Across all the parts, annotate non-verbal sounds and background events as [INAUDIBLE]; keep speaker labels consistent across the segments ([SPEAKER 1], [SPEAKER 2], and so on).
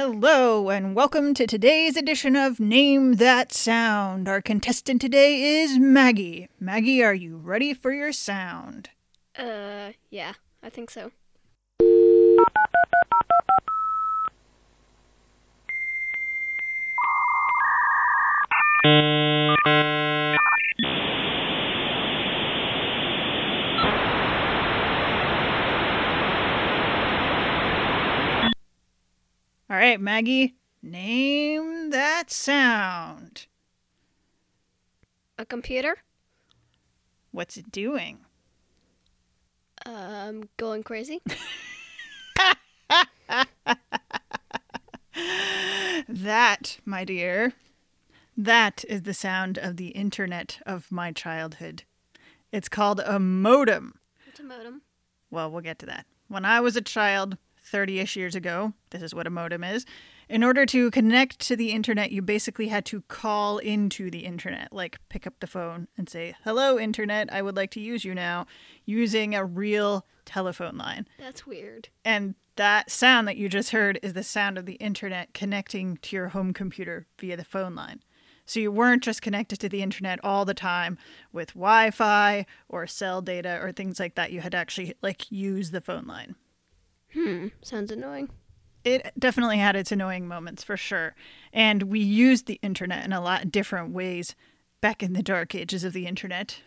[SPEAKER 1] Hello, and welcome to today's edition of Name That Sound. Our contestant today is Maggie. Maggie, are you ready for your sound?
[SPEAKER 2] Uh, yeah, I think so.
[SPEAKER 1] All right, Maggie, name that sound.
[SPEAKER 2] A computer?
[SPEAKER 1] What's it doing?
[SPEAKER 2] Um, going crazy? [LAUGHS]
[SPEAKER 1] That, my dear, that is the sound of the internet of my childhood. It's called a modem.
[SPEAKER 2] What's a modem?
[SPEAKER 1] Well, we'll get to that. When I was a child, 30 ish years ago, this is what a modem is. In order to connect to the internet, you basically had to call into the internet, like pick up the phone and say, Hello, internet, I would like to use you now, using a real telephone line.
[SPEAKER 2] That's weird.
[SPEAKER 1] And that sound that you just heard is the sound of the internet connecting to your home computer via the phone line. So you weren't just connected to the internet all the time with Wi-Fi or cell data or things like that. You had to actually like use the phone line.
[SPEAKER 2] Hmm, sounds annoying.
[SPEAKER 1] It definitely had its annoying moments for sure. And we used the internet in a lot of different ways back in the dark ages of the internet.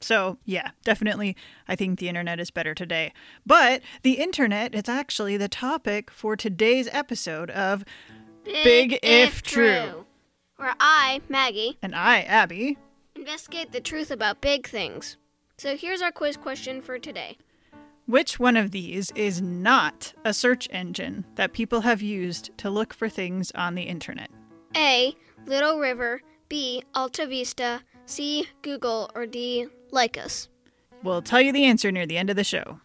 [SPEAKER 1] So, yeah, definitely I think the internet is better today. But the internet is actually the topic for today's episode of Big If True.
[SPEAKER 2] Where I, Maggie,
[SPEAKER 1] and I, Abby,
[SPEAKER 2] investigate the truth about big things. So here's our quiz question for today.
[SPEAKER 1] Which one of these is not a search engine that people have used to look for things on the internet?
[SPEAKER 2] A. Little River. B. Alta Vista. C. Google. Or D. Lycos.
[SPEAKER 1] We'll tell you the answer near the end of the show.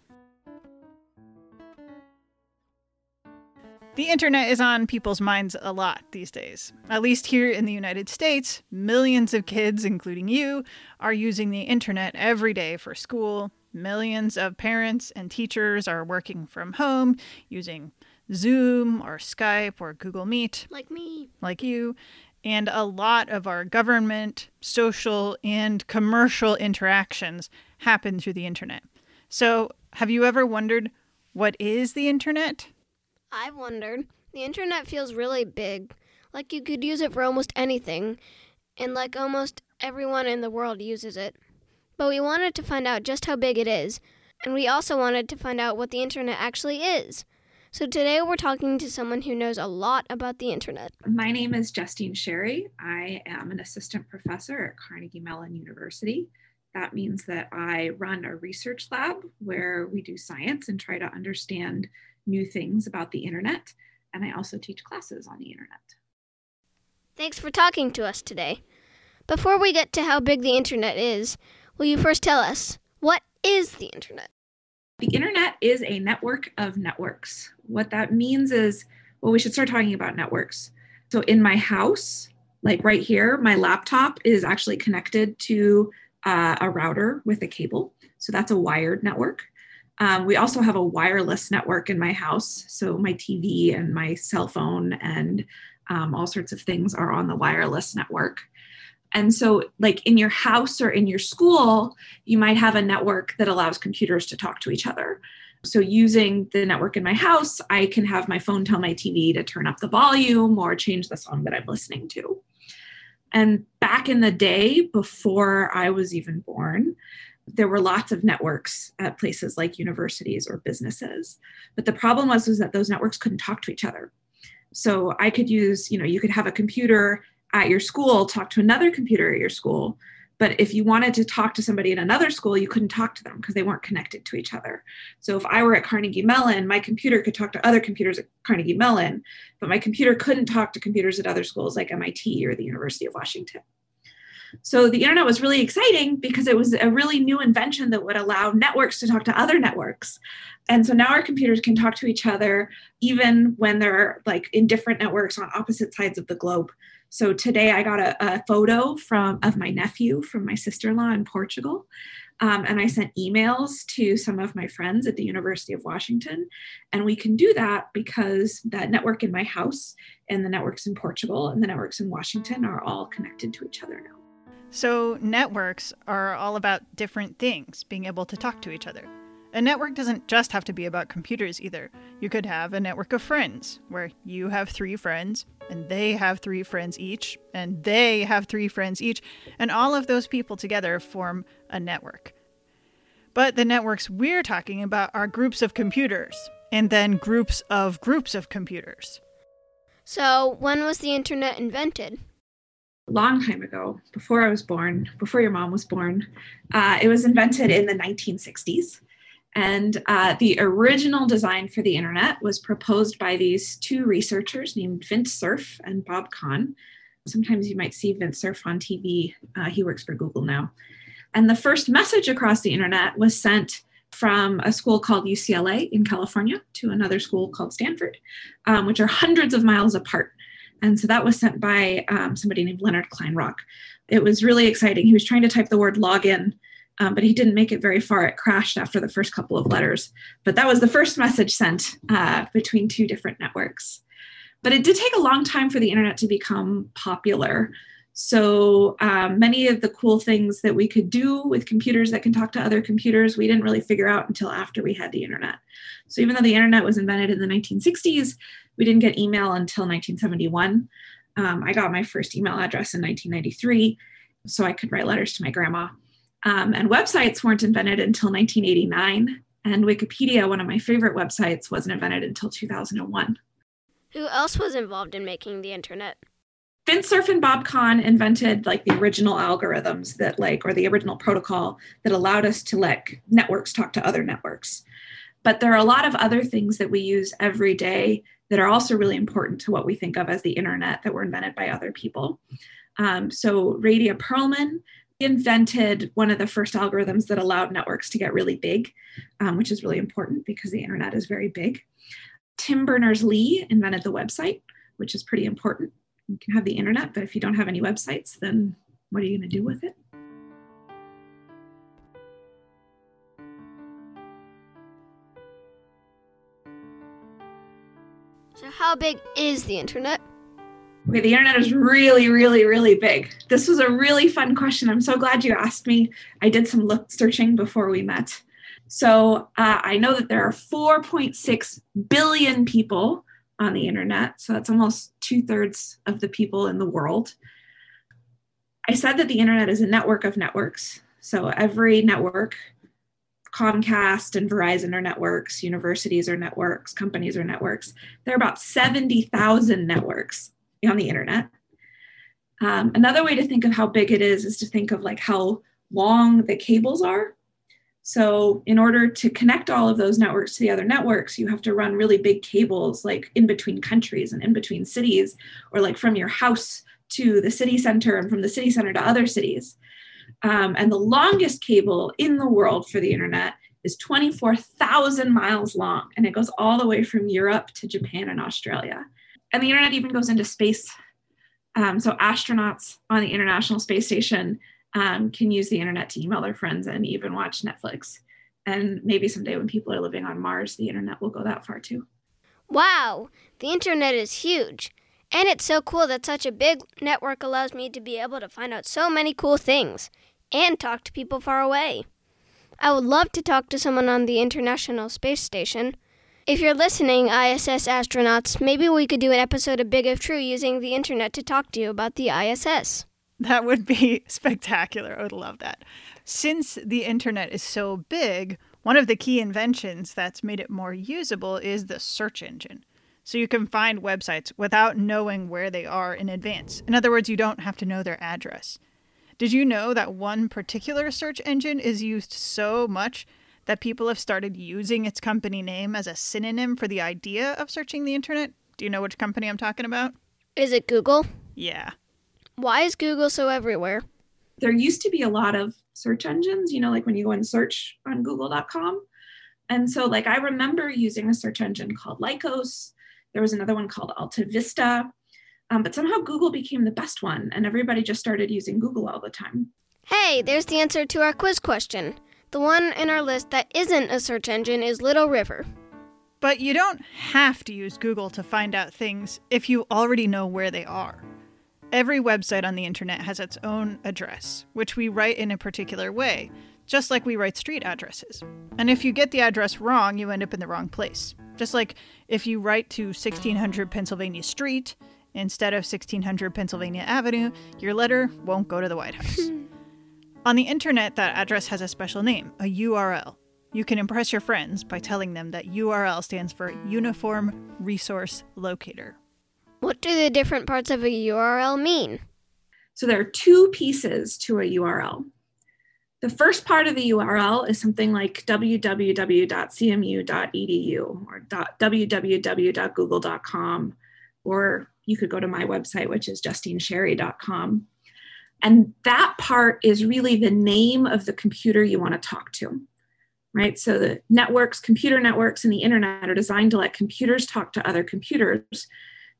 [SPEAKER 1] The internet is on people's minds a lot these days. At least here in the United States, millions of kids, including you, are using the internet every day for school. Millions of parents and teachers are working from home using Zoom or Skype or Google Meet
[SPEAKER 2] Like me.
[SPEAKER 1] like you, and a lot of our government, social, and commercial interactions happen through the internet. So, have you ever wondered what is the internet?
[SPEAKER 2] I've wondered. The internet feels really big. Like you could use it for almost anything. And like almost everyone in the world uses it. But we wanted to find out just how big it is. And we also wanted to find out what the internet actually is. So today we're talking to someone who knows a lot about the internet.
[SPEAKER 3] My name is Justine Sherry. I am an assistant professor at Carnegie Mellon University. That means that I run a research lab where we do science and try to understand new things about the internet. And I also teach classes on the internet.
[SPEAKER 2] Thanks for talking to us today. Before we get to how big the internet is, will you first tell us what is the internet?
[SPEAKER 3] The internet is a network of networks. What that means is, well, we should start talking about networks. So in my house, like right here, my laptop is actually connected to uh, a router with a cable. So that's a wired network. Um, we also have a wireless network in my house. So my TV and my cell phone and um, all sorts of things are on the wireless network. And so, like in your house or in your school, you might have a network that allows computers to talk to each other. So, using the network in my house, I can have my phone tell my TV to turn up the volume or change the song that I'm listening to. And back in the day, before I was even born, there were lots of networks at places like universities or businesses. But the problem was, was that those networks couldn't talk to each other. So I could use, you know, you could have a computer at your school talk to another computer at your school. But if you wanted to talk to somebody in another school, you couldn't talk to them because they weren't connected to each other. So if I were at Carnegie Mellon, my computer could talk to other computers at Carnegie Mellon, but my computer couldn't talk to computers at other schools like MIT or the University of Washington. So the internet was really exciting because it was a really new invention that would allow networks to talk to other networks. And so now our computers can talk to each other even when they're like in different networks on opposite sides of the globe. So today I got a, a photo from of my nephew from my sister-in-law in Portugal. Um, and I sent emails to some of my friends at the University of Washington. And we can do that because that network in my house and the networks in Portugal and the networks in Washington are all connected to each other now.
[SPEAKER 1] So, networks are all about different things, being able to talk to each other. A network doesn't just have to be about computers either. You could have a network of friends, where you have three friends, and they have three friends each, and they have three friends each, and all of those people together form a network. But the networks we're talking about are groups of computers, and then groups of groups of computers.
[SPEAKER 2] So, when was the internet invented?
[SPEAKER 3] Long time ago, before I was born, before your mom was born. Uh, it was invented in the 1960s. And uh, the original design for the internet was proposed by these two researchers named Vint Cerf and Bob Kahn. Sometimes you might see Vint Cerf on TV. Uh, he works for Google now. And the first message across the internet was sent from a school called UCLA in California to another school called Stanford, um, which are hundreds of miles apart. And so that was sent by um, somebody named Leonard Kleinrock. It was really exciting. He was trying to type the word login um, but he didn't make it very far. It crashed after the first couple of letters. But that was the first message sent uh, between two different networks. But it did take a long time for the internet to become popular. So um, many of the cool things that we could do with computers that can talk to other computers, we didn't really figure out until after we had the internet. So even though the internet was invented in the 1960s, we didn't get email until 1971. Um, I got my first email address in 1993, so I could write letters to my grandma. Um, and websites weren't invented until 1989. And Wikipedia, one of my favorite websites, wasn't invented until 2001.
[SPEAKER 2] Who else was involved in making the internet?
[SPEAKER 3] Vint Cerf and Bob Kahn invented like the original algorithms that like, or the original protocol that allowed us to let networks talk to other networks. But there are a lot of other things that we use every day that are also really important to what we think of as the internet that were invented by other people. Um, so Radia Perlman invented one of the first algorithms that allowed networks to get really big, um, which is really important because the internet is very big. Tim Berners Lee invented the website, which is pretty important. You can have the internet, but if you don't have any websites, then what are you going to do with it?
[SPEAKER 2] So, how big is the internet?
[SPEAKER 3] Okay, the internet is really, really, really big. This was a really fun question. I'm so glad you asked me. I did some look searching before we met. So uh, I know that there are 4.6 billion people on the internet. So that's almost two thirds of the people in the world. I said that the internet is a network of networks. So every network, Comcast and Verizon are networks, universities are networks, companies are networks. There are about 70,000 networks on the internet. Um, another way to think of how big it is is to think of like how long the cables are. So, in order to connect all of those networks to the other networks, you have to run really big cables, like in between countries and in between cities, or like from your house to the city center and from the city center to other cities. Um, and the longest cable in the world for the internet is 24,000 miles long, and it goes all the way from Europe to Japan and Australia and the internet even goes into space. Um, so astronauts on the International Space Station um, can use the internet to email their friends and even watch Netflix. And maybe someday when people are living on Mars, the internet will go that far too.
[SPEAKER 2] Wow, the internet is huge. And it's so cool that such a big network allows me to be able to find out so many cool things and talk to people far away. I would love to talk to someone on the International Space Station. If you're listening, ISS astronauts, maybe we could do an episode of Big If True using the internet to talk to you about the ISS.
[SPEAKER 1] That would be [LAUGHS] spectacular. I would love that. Since the internet is so big, one of the key inventions that's made it more usable is the search engine. So you can find websites without knowing where they are in advance. In other words, you don't have to know their address. Did you know that one particular search engine is used so much that people have started using its company name as a synonym for the idea of searching the internet. Do you know which company I'm talking about?
[SPEAKER 2] Is it Google?
[SPEAKER 1] Yeah.
[SPEAKER 2] Why is Google so everywhere?
[SPEAKER 3] There used to be a lot of search engines, you know, like when you go and search on google.com. And so, like, I remember using a search engine called Lycos. There was another one called Alta Vista. Um, but somehow Google became the best one, and everybody just started using Google all the time.
[SPEAKER 2] Hey, there's the answer to our quiz question. The one in our list that isn't a search engine is Little River.
[SPEAKER 1] But you don't have to use Google to find out things if you already know where they are. Every website on the internet has its own address, which we write in a particular way, just like we write street addresses. And if you get the address wrong, you end up in the wrong place. Just like if you write to 1600 Pennsylvania Street instead of 1600 Pennsylvania Avenue, your letter won't go to the White House. [LAUGHS] on the internet, that address has a special name, a URL. You can impress your friends by telling them that URL stands for Uniform Resource Locator.
[SPEAKER 2] What do the different parts of a URL mean?
[SPEAKER 3] So there are two pieces to a URL. The first part of the URL is something like www.cmu.edu or www.google.com, or you could go to my website, which is justinesherry.com. And that part is really the name of the computer you want to talk to, right? So the networks, computer networks, and the internet are designed to let computers talk to other computers.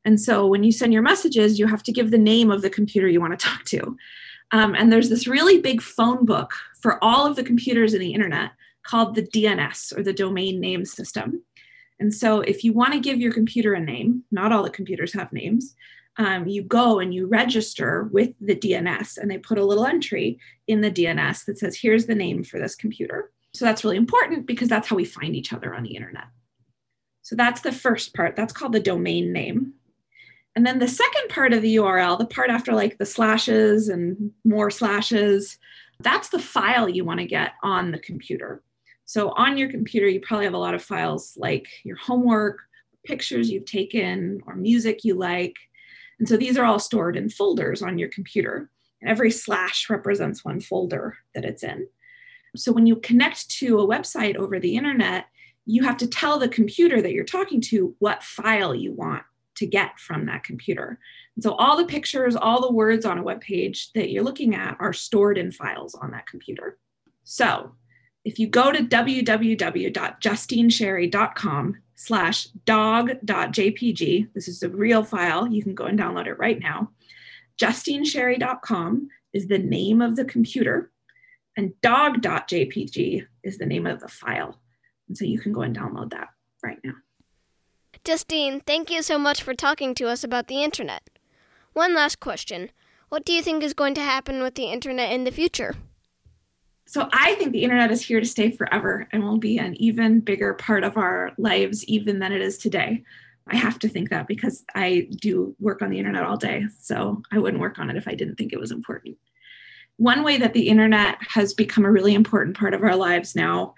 [SPEAKER 3] And so when you send your messages, you have to give the name of the computer you want to talk to. Um, and there's this really big phone book for all of the computers in the internet called the DNS or the domain name system. And so if you want to give your computer a name, not all the computers have names, um, you go and you register with the DNS and they put a little entry in the DNS that says, here's the name for this computer. So that's really important because that's how we find each other on the internet. So that's the first part. That's called the domain name. And then the second part of the URL, the part after like the slashes and more slashes, that's the file you want to get on the computer. So on your computer, you probably have a lot of files like your homework, pictures you've taken, or music you like. And so these are all stored in folders on your computer. And every slash represents one folder that it's in. So when you connect to a website over the internet, you have to tell the computer that you're talking to what file you want to get from that computer. And so all the pictures, all the words on a web page that you're looking at are stored in files on that computer. So if you go to www.justinesherry.com slash dog.jpg, this is a real file, you can go and download it right now. justinesherry.com is the name of the computer and dog.jpg is the name of the file. And so you can go and download that right now.
[SPEAKER 2] Justine, thank you so much for talking to us about the internet. One last question. What do you think is going to happen with the internet in the future?
[SPEAKER 3] So, I think the internet is here to stay forever and will be an even bigger part of our lives, even than it is today. I have to think that because I do work on the internet all day. So, I wouldn't work on it if I didn't think it was important. One way that the internet has become a really important part of our lives now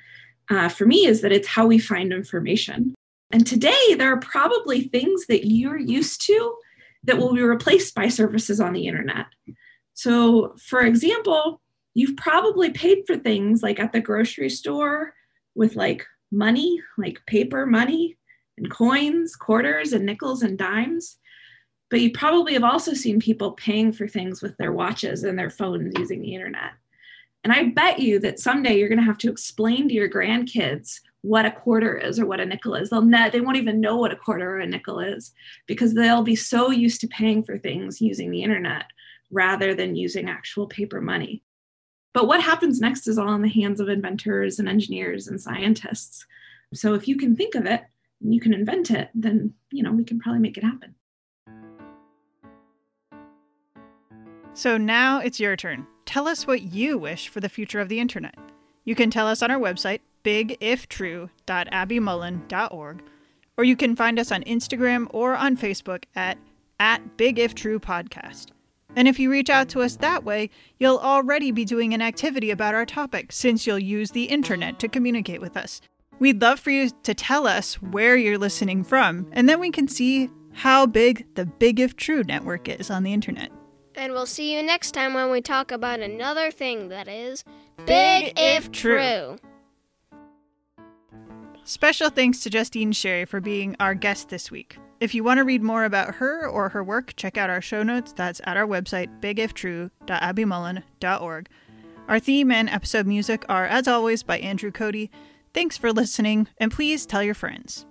[SPEAKER 3] uh, for me is that it's how we find information. And today, there are probably things that you're used to that will be replaced by services on the internet. So, for example, you've probably paid for things like at the grocery store with like money, like paper money and coins, quarters, and nickels and dimes. But you probably have also seen people paying for things with their watches and their phones using the internet. And I bet you that someday you're going to have to explain to your grandkids what a quarter is or what a nickel is. They'll net, they won't even know what a quarter or a nickel is because they'll be so used to paying for things using the internet rather than using actual paper money. But what happens next is all in the hands of inventors and engineers and scientists. So if you can think of it and you can invent it, then you know we can probably make it happen.
[SPEAKER 1] So now it's your turn. Tell us what you wish for the future of the internet. You can tell us on our website, bigiftrue.abbymullen.org, or you can find us on Instagram or on Facebook at, at Big If True Podcast. And if you reach out to us that way, you'll already be doing an activity about our topic since you'll use the internet to communicate with us. We'd love for you to tell us where you're listening from, and then we can see how big the Big If True network is on the internet.
[SPEAKER 2] And we'll see you next time when we talk about another thing that is Big, big if, if true.
[SPEAKER 1] Special thanks to Justine Sherry for being our guest this week. If you want to read more about her or her work, check out our show notes. That's at our website, bigiftrue.abbymullen.org. Our theme and episode music are, as always, by Andrew Cody. Thanks for listening, and please tell your friends.